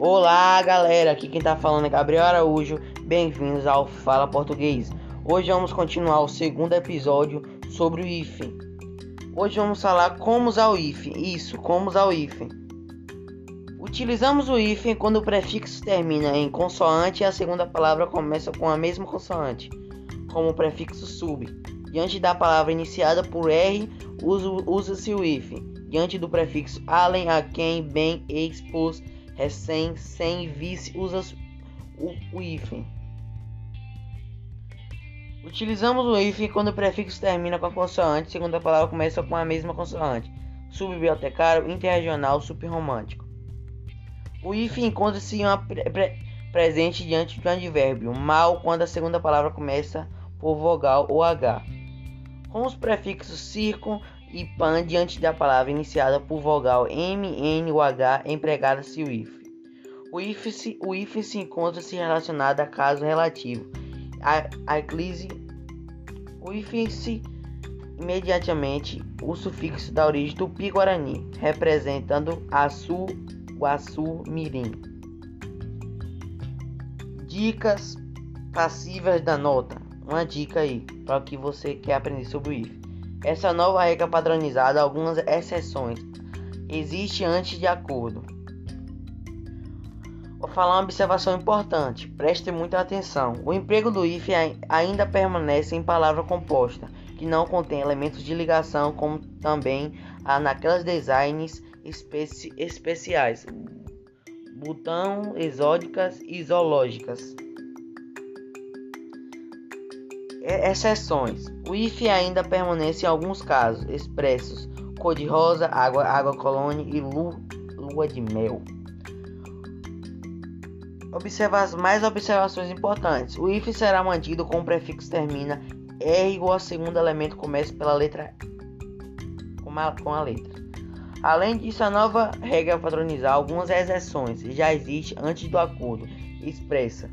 Olá galera, aqui quem tá falando é Gabriel Araújo, bem-vindos ao Fala Português. Hoje vamos continuar o segundo episódio sobre o hífen. Hoje vamos falar como usar o hífen, isso, como usar o hífen. Utilizamos o hífen quando o prefixo termina em consoante e a segunda palavra começa com a mesma consoante, como o prefixo sub. Diante da palavra iniciada por R, usa-se o hífen. Diante do prefixo além, a quem, bem, expôs recém, sem, vice, usa o, o hífen. Utilizamos o hífen quando o prefixo termina com a consoante, segundo a palavra começa com a mesma consoante. Subbibliotecário, interregional, subromântico. O hífen encontra-se pre pre presente diante do advérbio mal quando a segunda palavra começa por vogal ou H. Com os prefixos circun e pan diante da palavra iniciada por vogal M, N ou H, empregada-se o if. O if se, o if se encontra-se relacionado a caso relativo. A, a eclise, o if se imediatamente o sufixo da origem do pi-guarani, representando Açu, Guaçu, Mirim. Dicas passivas da nota. Uma dica aí para o que você quer aprender sobre o if. Essa nova regra padronizada, algumas exceções, existe antes de acordo. Vou falar uma observação importante, preste muita atenção. O emprego do if ainda permanece em palavra composta, que não contém elementos de ligação, como também há naquelas designs especi especiais, botão, exóticas e zoológicas. Exceções. O if ainda permanece em alguns casos expressos: cor de rosa, água, água colônia e lu, lua de mel. Observa as mais observações importantes. O if será mantido com o prefixo termina R igual ao segundo elemento começa pela letra com a, com a letra. Além disso, a nova regra padronizar algumas exceções já existe antes do acordo expressa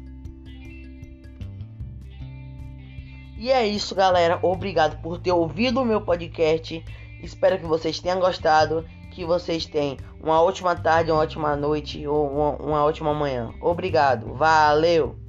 E é isso, galera. Obrigado por ter ouvido o meu podcast. Espero que vocês tenham gostado. Que vocês tenham uma ótima tarde, uma ótima noite ou uma, uma ótima manhã. Obrigado. Valeu!